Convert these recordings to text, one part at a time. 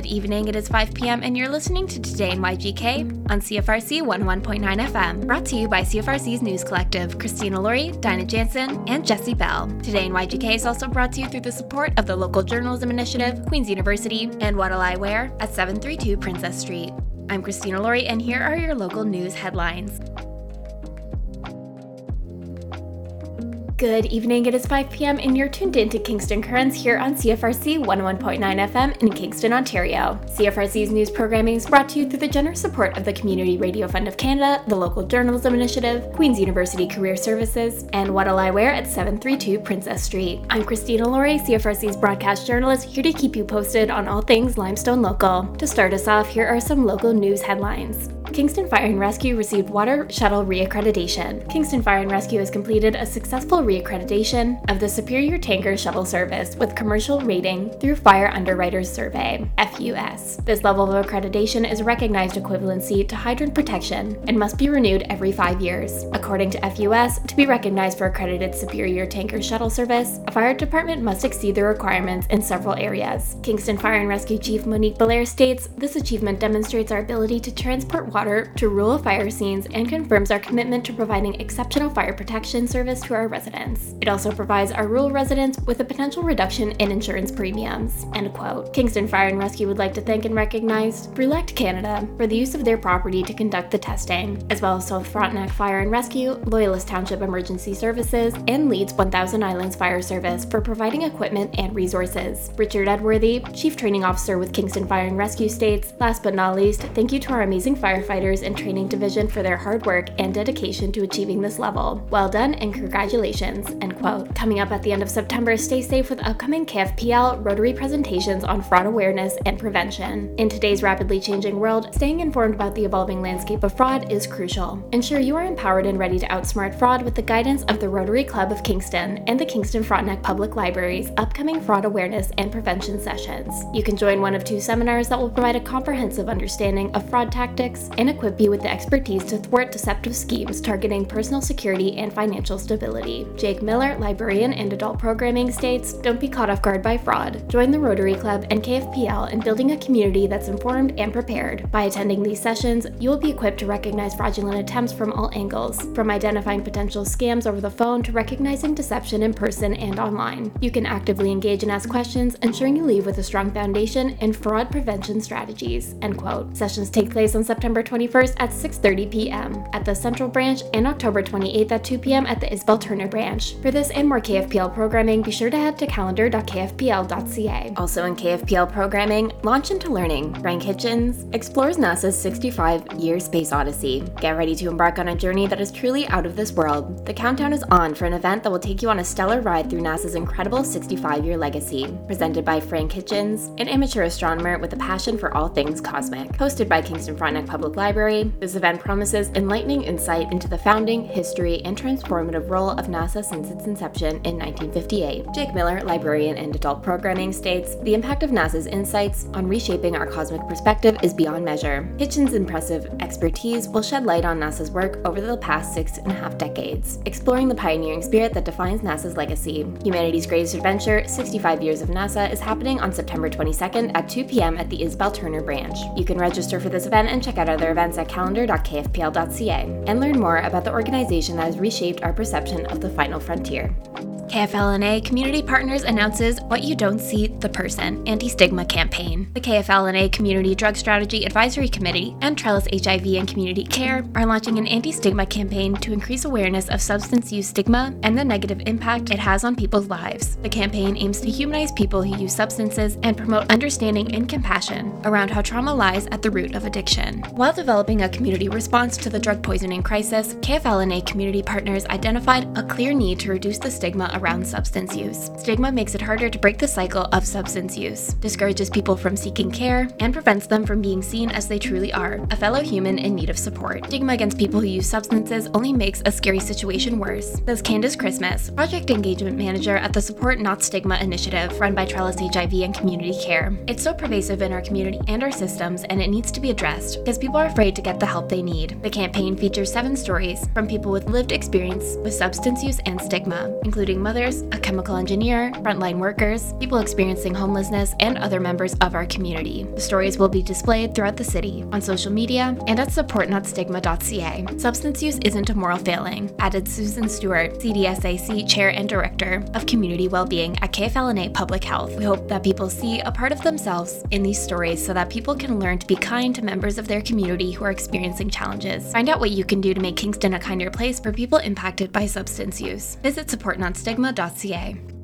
Good evening, it is 5 p.m., and you're listening to Today in YGK on CFRC 11.9 FM, brought to you by CFRC's News Collective, Christina Laurie, Dinah Jansen, and Jesse Bell. Today in YGK is also brought to you through the support of the Local Journalism Initiative, Queen's University, and What'll I Wear at 732 Princess Street. I'm Christina Laurie, and here are your local news headlines. Good evening, it is 5 p.m., and you're tuned in to Kingston Currents here on CFRC 101.9 FM in Kingston, Ontario. CFRC's news programming is brought to you through the generous support of the Community Radio Fund of Canada, the Local Journalism Initiative, Queen's University Career Services, and What'll I Wear at 732 Princess Street. I'm Christina Laurie, CFRC's broadcast journalist, here to keep you posted on all things Limestone Local. To start us off, here are some local news headlines. Kingston Fire and Rescue received Water Shuttle Reaccreditation. Kingston Fire and Rescue has completed a successful reaccreditation of the Superior Tanker Shuttle Service with commercial rating through Fire Underwriters Survey (FUS). This level of accreditation is a recognized equivalency to hydrant protection and must be renewed every five years. According to FUS, to be recognized for accredited Superior Tanker Shuttle Service, a fire department must exceed the requirements in several areas. Kingston Fire and Rescue Chief Monique Belair states, "This achievement demonstrates our ability to transport water to rural fire scenes and confirms our commitment to providing exceptional fire protection service to our residents. It also provides our rural residents with a potential reduction in insurance premiums. End quote. Kingston Fire and Rescue would like to thank and recognize Brulect Canada for the use of their property to conduct the testing, as well as South Frontenac Fire and Rescue, Loyalist Township Emergency Services, and Leeds 1000 Islands Fire Service for providing equipment and resources. Richard Edworthy, Chief Training Officer with Kingston Fire and Rescue, states, last but not least, thank you to our amazing firefighters firefighters and training division for their hard work and dedication to achieving this level. Well done and congratulations. End quote. Coming up at the end of September, stay safe with upcoming KFPL Rotary presentations on fraud awareness and prevention. In today's rapidly changing world, staying informed about the evolving landscape of fraud is crucial. Ensure you are empowered and ready to outsmart fraud with the guidance of the Rotary Club of Kingston and the Kingston Frontenac Public Library's upcoming fraud awareness and prevention sessions. You can join one of two seminars that will provide a comprehensive understanding of fraud tactics and equip you with the expertise to thwart deceptive schemes targeting personal security and financial stability. Jake Miller, librarian and adult programming, states Don't be caught off guard by fraud. Join the Rotary Club and KFPL in building a community that's informed and prepared. By attending these sessions, you will be equipped to recognize fraudulent attempts from all angles, from identifying potential scams over the phone to recognizing deception in person and online. You can actively engage and ask questions, ensuring you leave with a strong foundation in fraud prevention strategies. End quote. Sessions take place on September 21st at 6:30 p.m. at the Central Branch and October 28th at 2 p.m. at the Isabel Turner Branch. For this and more KFPL programming, be sure to head to calendar.kfpl.ca. Also in KFPL programming, Launch into Learning. Frank Hitchens explores NASA's 65-year space odyssey. Get ready to embark on a journey that is truly out of this world. The countdown is on for an event that will take you on a stellar ride through NASA's incredible 65-year legacy. Presented by Frank Hitchens, an amateur astronomer with a passion for all things cosmic. Hosted by Kingston Frontenac Public Library, this event promises enlightening insight into the founding, history, and transformative role of NASA since its inception in 1958. Jake Miller, librarian and adult programming, states The impact of NASA's insights on reshaping our cosmic perspective is beyond measure. Hitchens' impressive expertise will shed light on NASA's work over the past six and a half decades, exploring the pioneering spirit that defines NASA's legacy. Humanity's greatest adventure, 65 Years of NASA, is happening on September 22nd at 2 p.m. at the Isabel Turner branch. You can register for this event and check out other events at calendar.kfpl.ca and learn more about the organization that has reshaped our perception of the final frontier. KFL&A Community Partners announces What You Don't See the Person Anti Stigma Campaign. The KFL&A Community Drug Strategy Advisory Committee and Trellis HIV and Community Care are launching an anti stigma campaign to increase awareness of substance use stigma and the negative impact it has on people's lives. The campaign aims to humanize people who use substances and promote understanding and compassion around how trauma lies at the root of addiction. While developing a community response to the drug poisoning crisis, KFL&A Community Partners identified a clear need to reduce the stigma around substance use. Stigma makes it harder to break the cycle of substance use, discourages people from seeking care, and prevents them from being seen as they truly are a fellow human in need of support. Stigma against people who use substances only makes a scary situation worse, says Candace Christmas, Project Engagement Manager at the Support Not Stigma initiative run by Trellis HIV and Community Care. It's so pervasive in our community and our systems, and it needs to be addressed because people are afraid to get the help they need. The campaign features seven stories from people with lived experience with substance use and stigma, including mothers, a chemical engineer, frontline workers, people experiencing homelessness, and other members of our community. The stories will be displayed throughout the city, on social media, and at supportnotstigma.ca. Substance use isn't a moral failing, added Susan Stewart, CDSAC Chair and Director of Community Wellbeing at KFL&A Public Health. We hope that people see a part of themselves in these stories so that people can learn to be kind to members of their community who are experiencing challenges. Find out what you can do to make Kingston a kinder place for people impacted by substance use. Visit supportnotstigma.ca. Dogma dossier.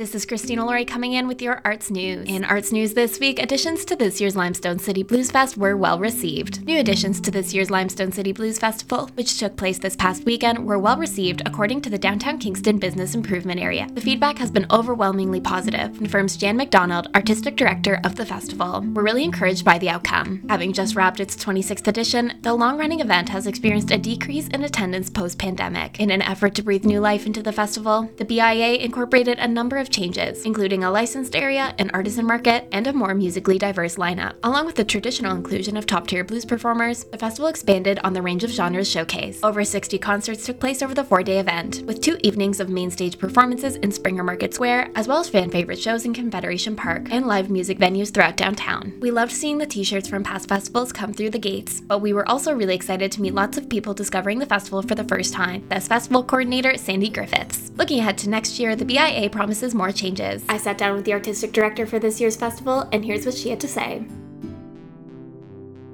This is Christina Laurie coming in with your arts news. In arts news this week, additions to this year's Limestone City Blues Fest were well received. New additions to this year's Limestone City Blues Festival, which took place this past weekend, were well received according to the Downtown Kingston Business Improvement Area. The feedback has been overwhelmingly positive, confirms Jan McDonald, artistic director of the festival. We're really encouraged by the outcome. Having just wrapped its 26th edition, the long-running event has experienced a decrease in attendance post-pandemic. In an effort to breathe new life into the festival, the BIA incorporated a number of changes, including a licensed area, an artisan market, and a more musically diverse lineup. Along with the traditional inclusion of top tier blues performers, the festival expanded on the range of genres showcased. Over 60 concerts took place over the four day event, with two evenings of main stage performances in Springer Market Square, as well as fan favorite shows in Confederation Park and live music venues throughout downtown. We loved seeing the t shirts from past festivals come through the gates, but we were also really excited to meet lots of people discovering the festival for the first time. That's festival coordinator Sandy Griffiths. Looking ahead to next year, the BIA promises more changes. I sat down with the artistic director for this year's festival, and here's what she had to say.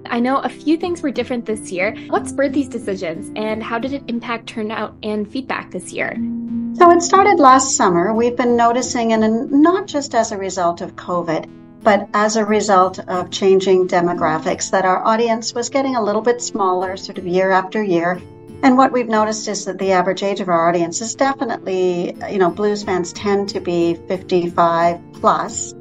I know a few things were different this year. What spurred these decisions, and how did it impact turnout and feedback this year? So it started last summer. We've been noticing, and not just as a result of COVID, but as a result of changing demographics, that our audience was getting a little bit smaller sort of year after year. And what we've noticed is that the average age of our audience is definitely, you know, blues fans tend to be 55 plus.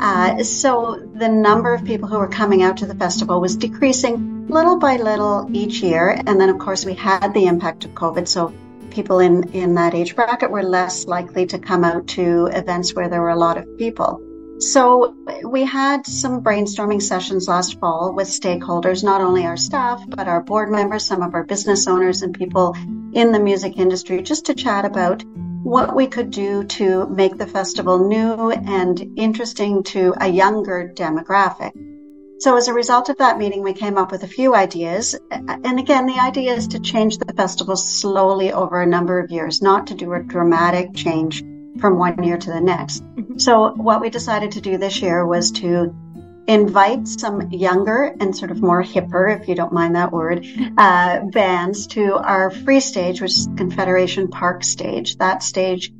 Uh, so the number of people who were coming out to the festival was decreasing little by little each year. And then, of course, we had the impact of COVID. So people in, in that age bracket were less likely to come out to events where there were a lot of people. So we had some brainstorming sessions last fall with stakeholders, not only our staff, but our board members, some of our business owners and people in the music industry, just to chat about what we could do to make the festival new and interesting to a younger demographic. So as a result of that meeting, we came up with a few ideas. And again, the idea is to change the festival slowly over a number of years, not to do a dramatic change from one year to the next. Mm-hmm. So what we decided to do this year was to invite some younger and sort of more hipper, if you don't mind that word, uh, bands to our free stage, which is Confederation Park stage. That stage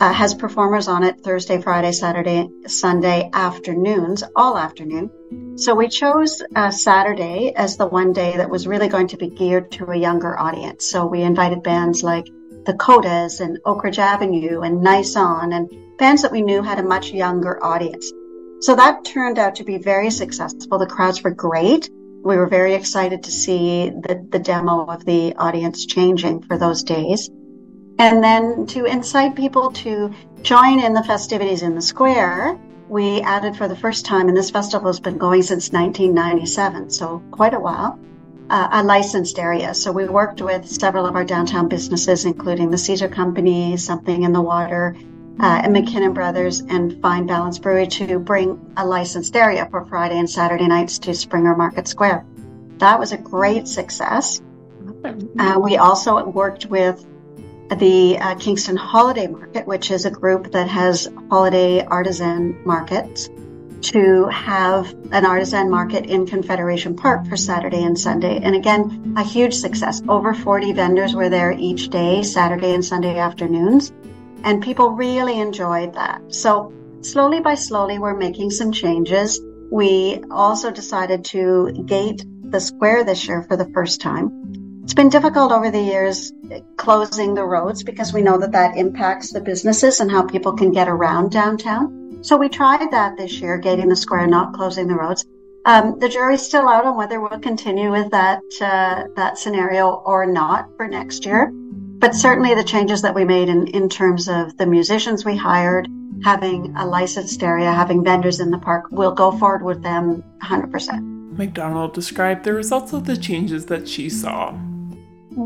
uh, has performers on it Thursday, Friday, Saturday, Sunday afternoons, all afternoon. So we chose uh, Saturday as the one day that was really going to be geared to a younger audience. So we invited bands like the Codas and Oak Ridge Avenue and Nice On and bands that we knew had a much younger audience. So that turned out to be very successful. The crowds were great. We were very excited to see the, the demo of the audience changing for those days. And then to incite people to join in the festivities in the square, we added for the first time, and this festival has been going since 1997, so quite a while, uh, a licensed area. So we worked with several of our downtown businesses, including the Caesar Company, Something in the Water, uh, and MacKinnon Brothers and Fine Balance Brewery to bring a licensed area for Friday and Saturday nights to Springer Market Square. That was a great success. Uh, we also worked with the uh, Kingston Holiday Market, which is a group that has holiday artisan markets to have an artisan market in Confederation Park for Saturday and Sunday. And again, a huge success. Over 40 vendors were there each day, Saturday and Sunday afternoons. And people really enjoyed that. So slowly by slowly, we're making some changes. We also decided to gate the square this year for the first time. It's been difficult over the years closing the roads because we know that that impacts the businesses and how people can get around downtown. So we tried that this year, gating the square, not closing the roads. Um, the jury's still out on whether we'll continue with that uh, that scenario or not for next year. But certainly the changes that we made in, in terms of the musicians we hired, having a licensed area, having vendors in the park, we'll go forward with them 100%. McDonald described the results of the changes that she saw.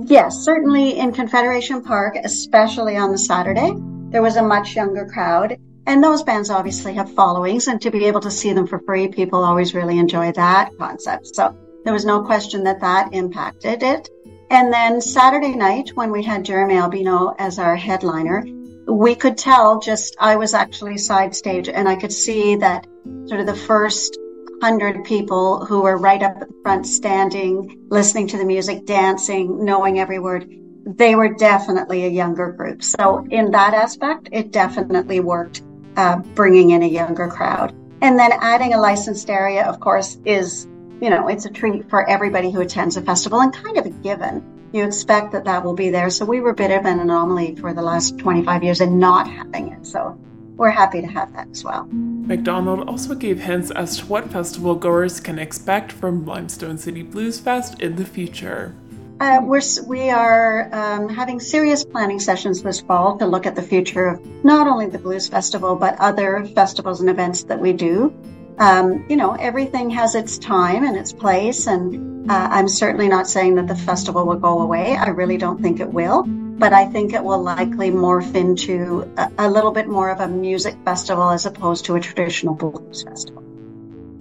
Yes, certainly in Confederation Park, especially on the Saturday, there was a much younger crowd. And those bands obviously have followings, and to be able to see them for free, people always really enjoy that concept. So there was no question that that impacted it. And then Saturday night, when we had Jeremy Albino as our headliner, we could tell just I was actually side stage and I could see that sort of the first hundred people who were right up at the front standing, listening to the music, dancing, knowing every word, they were definitely a younger group. So in that aspect, it definitely worked, uh, bringing in a younger crowd. And then adding a licensed area, of course, is, you know, it's a treat for everybody who attends a festival and kind of a given. You expect that that will be there. So we were a bit of an anomaly for the last 25 years in not having it. So we're happy to have that as well. McDonald also gave hints as to what festival goers can expect from Limestone City Blues Fest in the future. Uh, we're, we are um, having serious planning sessions this fall to look at the future of not only the Blues Festival, but other festivals and events that we do. Um, you know, everything has its time and its place, and uh, I'm certainly not saying that the festival will go away. I really don't think it will but I think it will likely morph into a, a little bit more of a music festival as opposed to a traditional blues festival.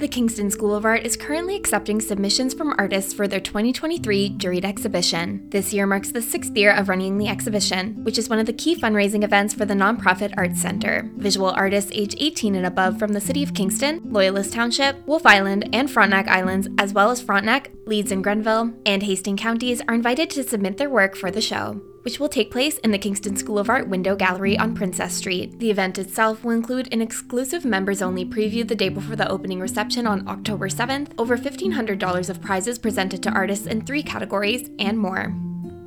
The Kingston School of Art is currently accepting submissions from artists for their 2023 juried exhibition. This year marks the sixth year of running the exhibition, which is one of the key fundraising events for the nonprofit Arts Center. Visual artists age 18 and above from the city of Kingston, Loyalist Township, Wolfe Island, and Frontenac Islands, as well as Frontenac, Leeds and Grenville, and Hastings counties, are invited to submit their work for the show which will take place in the Kingston School of Art Window Gallery on Princess Street. The event itself will include an exclusive members only preview the day before the opening reception on October 7th, over $1,500 of prizes presented to artists in three categories, and more.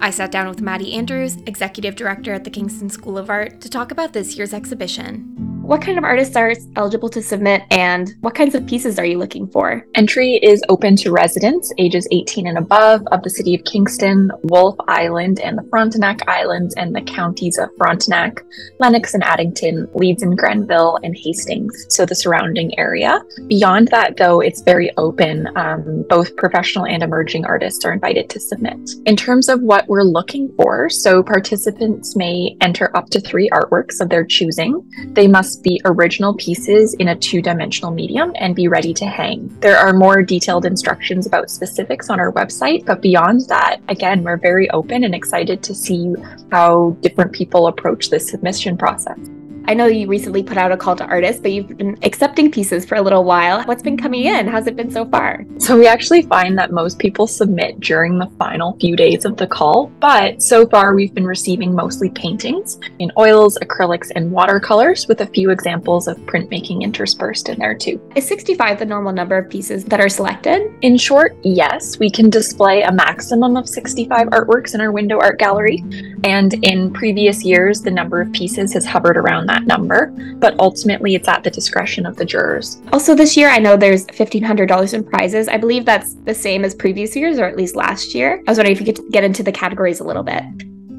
I sat down with Maddie Andrews, Executive Director at the Kingston School of Art, to talk about this year's exhibition. What kind of artists are eligible to submit and what kinds of pieces are you looking for? Entry is open to residents ages 18 and above of the city of Kingston, Wolfe Island, and the Frontenac Islands, and the counties of Frontenac, Lennox and Addington, Leeds and Grenville, and Hastings, so the surrounding area. Beyond that, though, it's very open. Um, both professional and emerging artists are invited to submit. In terms of what we're looking for, so participants may enter up to three artworks of their choosing. They must must be original pieces in a two dimensional medium and be ready to hang. There are more detailed instructions about specifics on our website, but beyond that, again, we're very open and excited to see how different people approach this submission process. I know you recently put out a call to artists, but you've been accepting pieces for a little while. What's been coming in? How's it been so far? So, we actually find that most people submit during the final few days of the call, but so far we've been receiving mostly paintings in oils, acrylics, and watercolors, with a few examples of printmaking interspersed in there too. Is 65 the normal number of pieces that are selected? In short, yes. We can display a maximum of 65 artworks in our window art gallery, and in previous years, the number of pieces has hovered around that number, but ultimately it's at the discretion of the jurors. Also, this year I know there's $1,500 in prizes. I believe that's the same as previous years, or at least last year. I was wondering if you could get into the categories a little bit.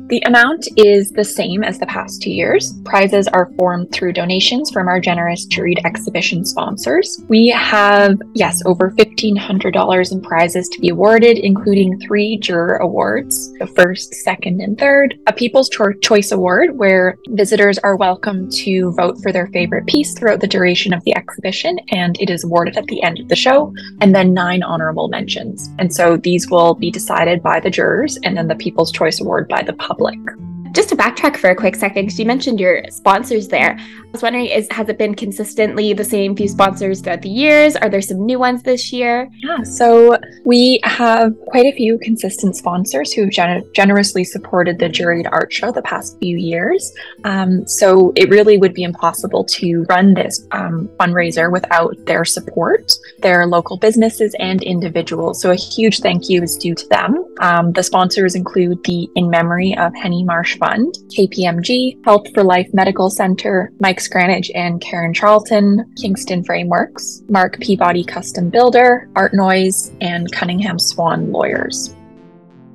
The amount is the same as the past two years. Prizes are formed through donations from our generous juried exhibition sponsors. We have, yes, over $1,500 in prizes to be awarded, including three juror awards the first, second, and third, a People's Cho- Choice Award, where visitors are welcome to vote for their favorite piece throughout the duration of the exhibition, and it is awarded at the end of the show, and then nine honorable mentions. And so these will be decided by the jurors, and then the People's Choice Award by the public public. Just to backtrack for a quick second, because you mentioned your sponsors there. I was wondering, is has it been consistently the same few sponsors throughout the years? Are there some new ones this year? Yeah, so we have quite a few consistent sponsors who have gen- generously supported the Juried Art Show the past few years. Um, so it really would be impossible to run this um, fundraiser without their support. Their local businesses and individuals. So a huge thank you is due to them. Um, the sponsors include the In Memory of Henny Marsh Fund, KPMG, Health for Life Medical Center, Mike Scranage and Karen Charlton, Kingston Frameworks, Mark Peabody Custom Builder, Art Noise, and Cunningham Swan Lawyers.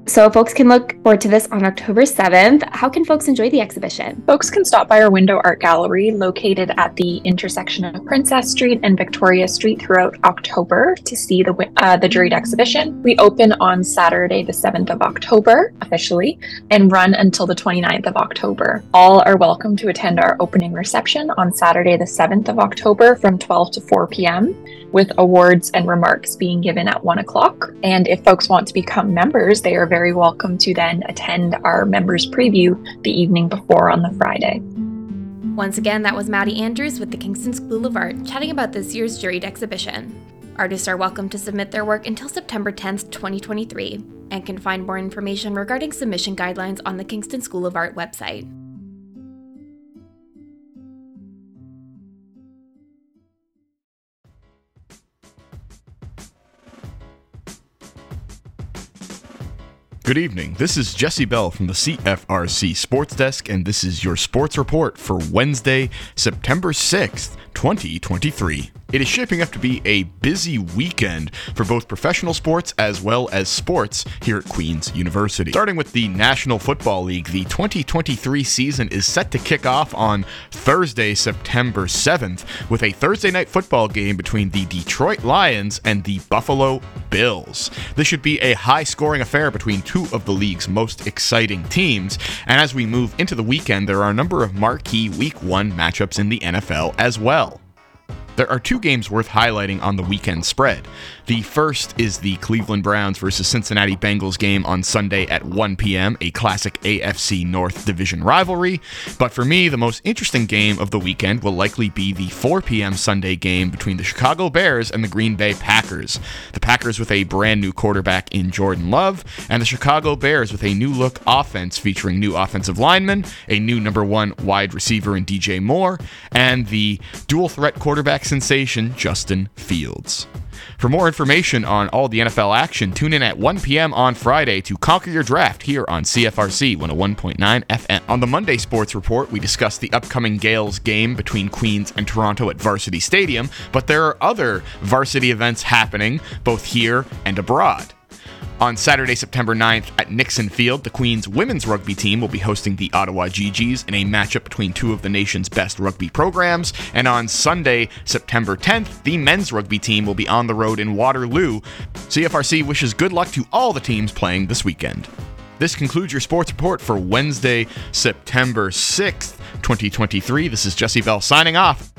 So, folks can look forward to this on October 7th. How can folks enjoy the exhibition? Folks can stop by our window art gallery located at the intersection of Princess Street and Victoria Street throughout October to see the uh, the juried exhibition. We open on Saturday, the 7th of October, officially, and run until the 29th of October. All are welcome to attend our opening reception on Saturday, the 7th of October from 12 to 4 p.m with awards and remarks being given at one o'clock. And if folks want to become members, they are very welcome to then attend our members preview the evening before on the Friday. Once again, that was Maddie Andrews with the Kingston School of Art chatting about this year's juried exhibition. Artists are welcome to submit their work until September 10th, 2023, and can find more information regarding submission guidelines on the Kingston School of Art website. Good evening. This is Jesse Bell from the CFRC Sports Desk, and this is your sports report for Wednesday, September 6th, 2023. It is shaping up to be a busy weekend for both professional sports as well as sports here at Queen's University. Starting with the National Football League, the 2023 season is set to kick off on Thursday, September 7th, with a Thursday night football game between the Detroit Lions and the Buffalo Bills. This should be a high scoring affair between two of the league's most exciting teams, and as we move into the weekend, there are a number of marquee Week 1 matchups in the NFL as well. There are two games worth highlighting on the weekend spread. The first is the Cleveland Browns versus Cincinnati Bengals game on Sunday at 1 p.m., a classic AFC North division rivalry. But for me, the most interesting game of the weekend will likely be the 4 p.m. Sunday game between the Chicago Bears and the Green Bay Packers. The Packers with a brand new quarterback in Jordan Love, and the Chicago Bears with a new look offense featuring new offensive linemen, a new number one wide receiver in DJ Moore, and the dual threat quarterback sensation Justin Fields. For more information on all the NFL action, tune in at 1 p.m. on Friday to conquer your draft here on CFRC 101.9 FM. On the Monday Sports Report, we discuss the upcoming Gaels game between Queens and Toronto at Varsity Stadium, but there are other varsity events happening both here and abroad. On Saturday, September 9th at Nixon Field, the Queen's women's rugby team will be hosting the Ottawa Gee-Gees in a matchup between two of the nation's best rugby programs. And on Sunday, September 10th, the men's rugby team will be on the road in Waterloo. CFRC wishes good luck to all the teams playing this weekend. This concludes your sports report for Wednesday, September 6th, 2023. This is Jesse Bell signing off.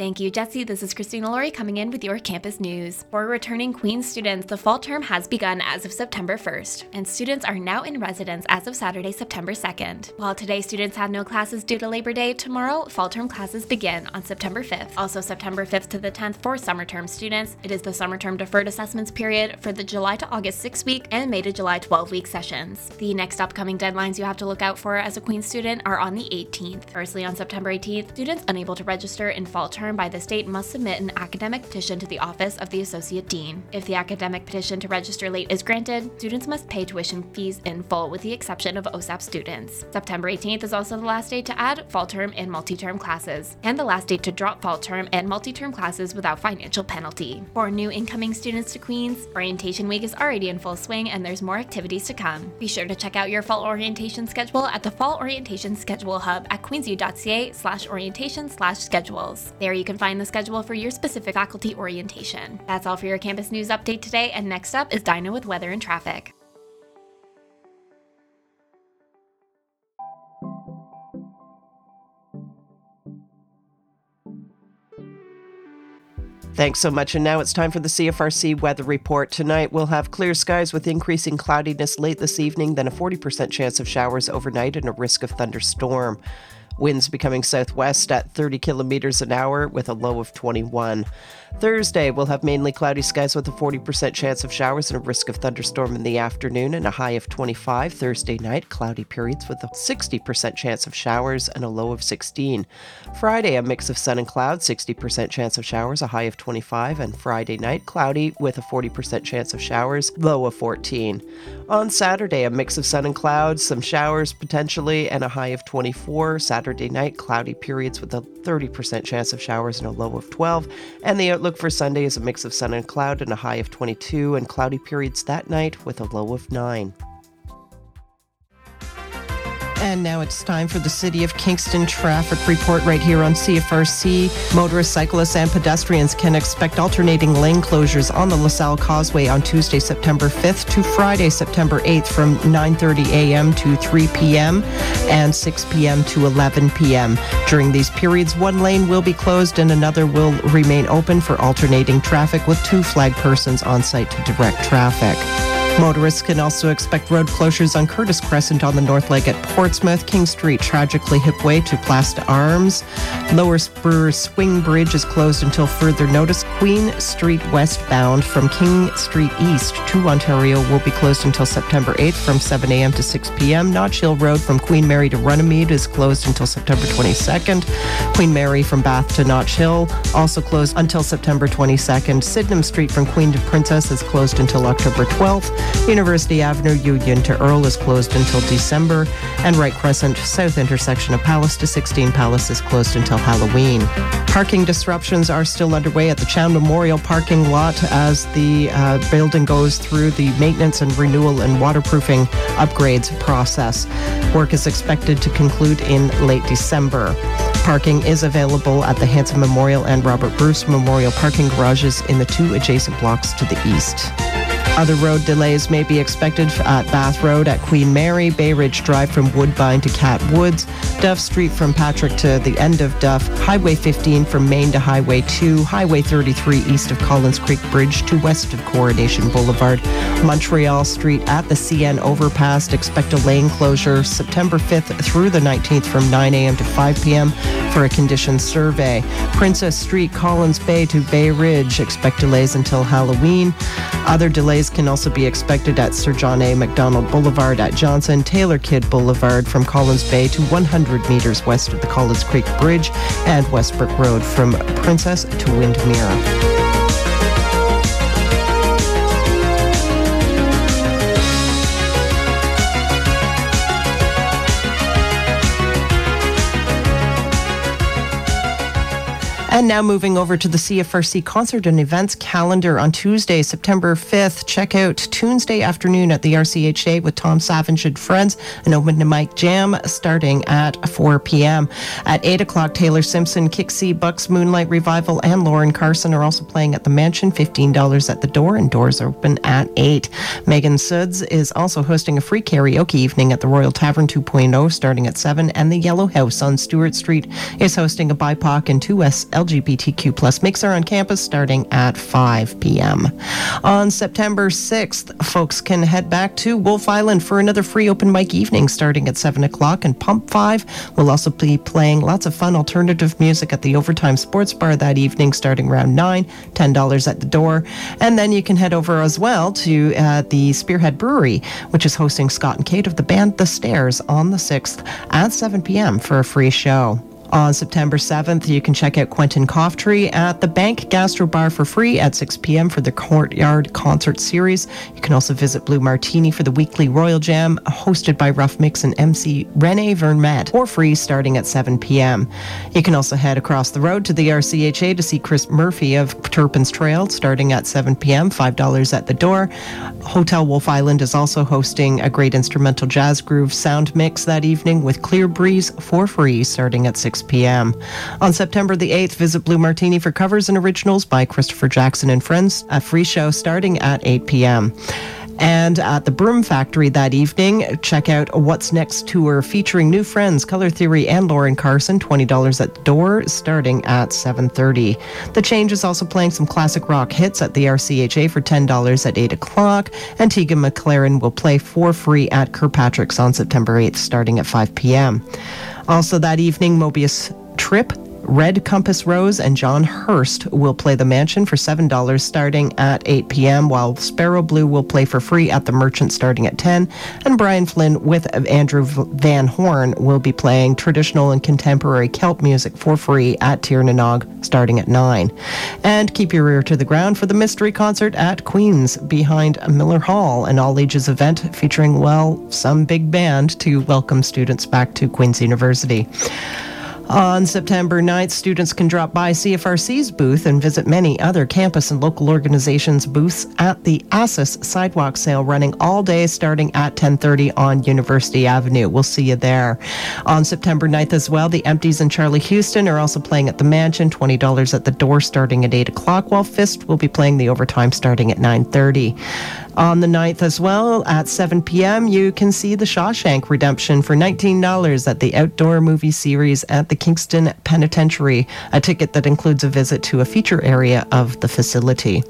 Thank you, Jesse. This is Christina Laurie coming in with your campus news. For returning Queen's students, the fall term has begun as of September 1st, and students are now in residence as of Saturday, September 2nd. While today students have no classes due to Labor Day, tomorrow fall term classes begin on September 5th. Also, September 5th to the 10th for summer term students. It is the summer term deferred assessments period for the July to August 6 week and May to July 12 week sessions. The next upcoming deadlines you have to look out for as a Queen's student are on the 18th. Firstly, on September 18th, students unable to register in fall term by the state must submit an academic petition to the Office of the Associate Dean. If the academic petition to register late is granted, students must pay tuition fees in full with the exception of OSAP students. September 18th is also the last date to add fall term and multi term classes, and the last date to drop fall term and multi term classes without financial penalty. For new incoming students to Queens, Orientation Week is already in full swing and there's more activities to come. Be sure to check out your fall orientation schedule at the Fall Orientation Schedule Hub at queensu.ca slash orientation slash schedules. There you can find the schedule for your specific faculty orientation. That's all for your campus news update today, and next up is Dinah with weather and traffic. Thanks so much. And now it's time for the CFRC weather report. Tonight, we'll have clear skies with increasing cloudiness late this evening, then a 40% chance of showers overnight and a risk of thunderstorm. Winds becoming southwest at 30 kilometers an hour with a low of 21. Thursday, we'll have mainly cloudy skies with a 40% chance of showers and a risk of thunderstorm in the afternoon and a high of 25. Thursday night, cloudy periods with a 60% chance of showers and a low of 16. Friday, a mix of sun and clouds, 60% chance of showers, a high of 25. And Friday night, cloudy with a 40% chance of showers, low of 14. On Saturday, a mix of sun and clouds, some showers potentially, and a high of 24. Saturday night, cloudy periods with a 30% chance of showers and a low of 12. And the outlook for Sunday is a mix of sun and cloud and a high of 22, and cloudy periods that night with a low of 9. And now it's time for the City of Kingston traffic report right here on CFRC. Motorists, cyclists, and pedestrians can expect alternating lane closures on the LaSalle Causeway on Tuesday, September 5th to Friday, September 8th from 9:30 a.m. to 3 p.m. and 6 p.m. to 11 p.m. During these periods, one lane will be closed and another will remain open for alternating traffic with two flag persons on site to direct traffic. Motorists can also expect road closures on Curtis Crescent on the North Leg at Portsmouth, King Street tragically hip way to Place d'Armes. Lower Spur Swing Bridge is closed until further notice. Queen Street westbound from King Street East to Ontario will be closed until September 8th from 7 a.m. to 6 p.m. Notch Hill Road from Queen Mary to Runnymede is closed until September 22nd. Queen Mary from Bath to Notch Hill also closed until September 22nd. Sydenham Street from Queen to Princess is closed until October 12th. University Avenue Union to Earl is closed until December, and Wright Crescent south intersection of Palace to 16 Palace is closed until Halloween. Parking disruptions are still underway at the Chown Memorial parking lot as the uh, building goes through the maintenance and renewal and waterproofing upgrades process. Work is expected to conclude in late December. Parking is available at the Hanson Memorial and Robert Bruce Memorial parking garages in the two adjacent blocks to the east. Other road delays may be expected at Bath Road at Queen Mary, Bay Ridge Drive from Woodbine to Cat Woods, Duff Street from Patrick to the end of Duff, Highway 15 from Main to Highway 2, Highway 33 east of Collins Creek Bridge to west of Coronation Boulevard, Montreal Street at the CN overpass. Expect a lane closure September 5th through the 19th from 9 a.m. to 5 p.m. for a condition survey. Princess Street, Collins Bay to Bay Ridge. Expect delays until Halloween. Other delays can also be expected at Sir John A. Macdonald Boulevard at Johnson, Taylor Kidd Boulevard from Collins Bay to 100 meters west of the Collins Creek Bridge, and Westbrook Road from Princess to Windmere. And now moving over to the CFRC concert and events calendar on Tuesday, September 5th. Check out Tuesday afternoon at the RCHA with Tom Savage and Friends, an open to mic jam starting at 4 p.m. At 8 o'clock, Taylor Simpson, Kixie, Bucks, Moonlight Revival, and Lauren Carson are also playing at the Mansion. $15 at the door, and doors open at 8. Megan Suds is also hosting a free karaoke evening at the Royal Tavern 2.0 starting at 7. And the Yellow House on Stewart Street is hosting a BIPOC and 2S LGBTQ plus mixer on campus starting at 5 p.m. On September 6th, folks can head back to Wolfe Island for another free open mic evening starting at 7 o'clock. And Pump 5 will also be playing lots of fun alternative music at the Overtime Sports Bar that evening starting around 9, $10 at the door. And then you can head over as well to uh, the Spearhead Brewery, which is hosting Scott and Kate of the band The Stairs on the 6th at 7 p.m. for a free show. On September 7th, you can check out Quentin Coughtry at the Bank Gastro Bar for free at 6 p.m. for the Courtyard Concert Series. You can also visit Blue Martini for the weekly Royal Jam, hosted by Rough Mix and MC Rene Vermette, for free starting at 7 p.m. You can also head across the road to the RCHA to see Chris Murphy of Turpin's Trail starting at 7 p.m., $5 at the door. Hotel Wolfe Island is also hosting a great instrumental jazz groove sound mix that evening with Clear Breeze for free starting at 6 p.m. On September the 8th, visit Blue Martini for covers and originals by Christopher Jackson and Friends, a free show starting at 8 p.m. And at the Broom Factory that evening, check out What's Next tour featuring new friends Color Theory and Lauren Carson, $20 at the door, starting at 7.30. The Change is also playing some classic rock hits at the RCHA for $10 at 8 o'clock, and Tegan McLaren will play for free at Kirkpatrick's on September 8th, starting at 5 p.m. Also that evening, Mobius Trip Red Compass Rose and John Hurst will play the Mansion for $7 starting at 8 p.m., while Sparrow Blue will play for free at the Merchant starting at 10. And Brian Flynn with Andrew Van Horn will be playing traditional and contemporary Celt music for free at Tir na starting at 9. And keep your ear to the ground for the mystery concert at Queen's behind Miller Hall, an all ages event featuring, well, some big band to welcome students back to Queen's University. On September 9th, students can drop by CFRC's booth and visit many other campus and local organizations' booths at the ASIS sidewalk sale running all day starting at 10:30 on University Avenue. We'll see you there. On September 9th as well, the Empties and Charlie Houston are also playing at the Mansion, $20 at the door starting at 8 o'clock, while Fist will be playing the overtime starting at 9:30. On the 9th as well, at 7 p.m., you can see The Shawshank Redemption for $19 at the Outdoor Movie Series at the Kingston Penitentiary, a ticket that includes a visit to a feature area of the facility.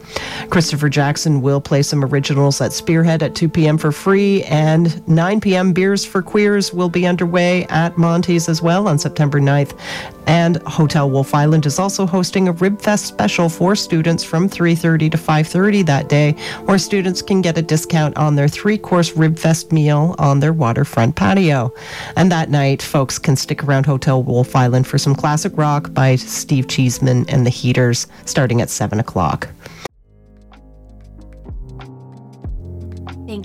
Christopher Jackson will play some originals at Spearhead at 2 p.m. for free, and 9 p.m. Beers for Queers will be underway at Monty's as well on September 9th. And Hotel Wolfe Island is also hosting a Ribfest special for students from 3:30 to 5:30 that day, where students can get a discount on their three-course Ribfest meal on their waterfront patio. And that night, folks can stick around Hotel Wolfe Island for some classic rock by Steve Cheeseman and the Heaters, starting at 7 o'clock.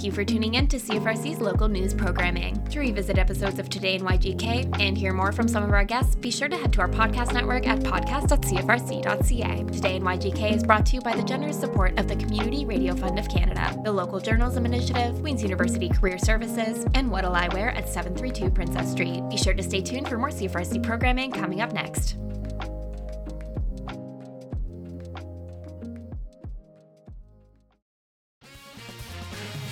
You for tuning in to CFRC's local news programming. To revisit episodes of Today in YGK and hear more from some of our guests, be sure to head to our podcast network at podcast.cfrc.ca. Today in YGK is brought to you by the generous support of the Community Radio Fund of Canada, the Local Journalism Initiative, Queen's University Career Services, and What'll I Wear at 732 Princess Street. Be sure to stay tuned for more CFRC programming coming up next.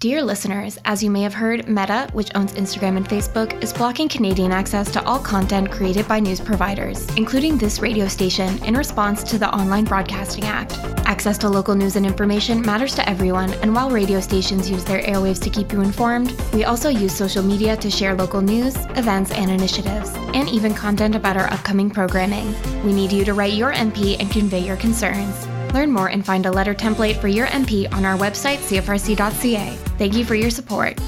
Dear listeners, as you may have heard, Meta, which owns Instagram and Facebook, is blocking Canadian access to all content created by news providers, including this radio station, in response to the Online Broadcasting Act. Access to local news and information matters to everyone, and while radio stations use their airwaves to keep you informed, we also use social media to share local news, events, and initiatives, and even content about our upcoming programming. We need you to write your MP and convey your concerns. Learn more and find a letter template for your MP on our website, cfrc.ca. Thank you for your support.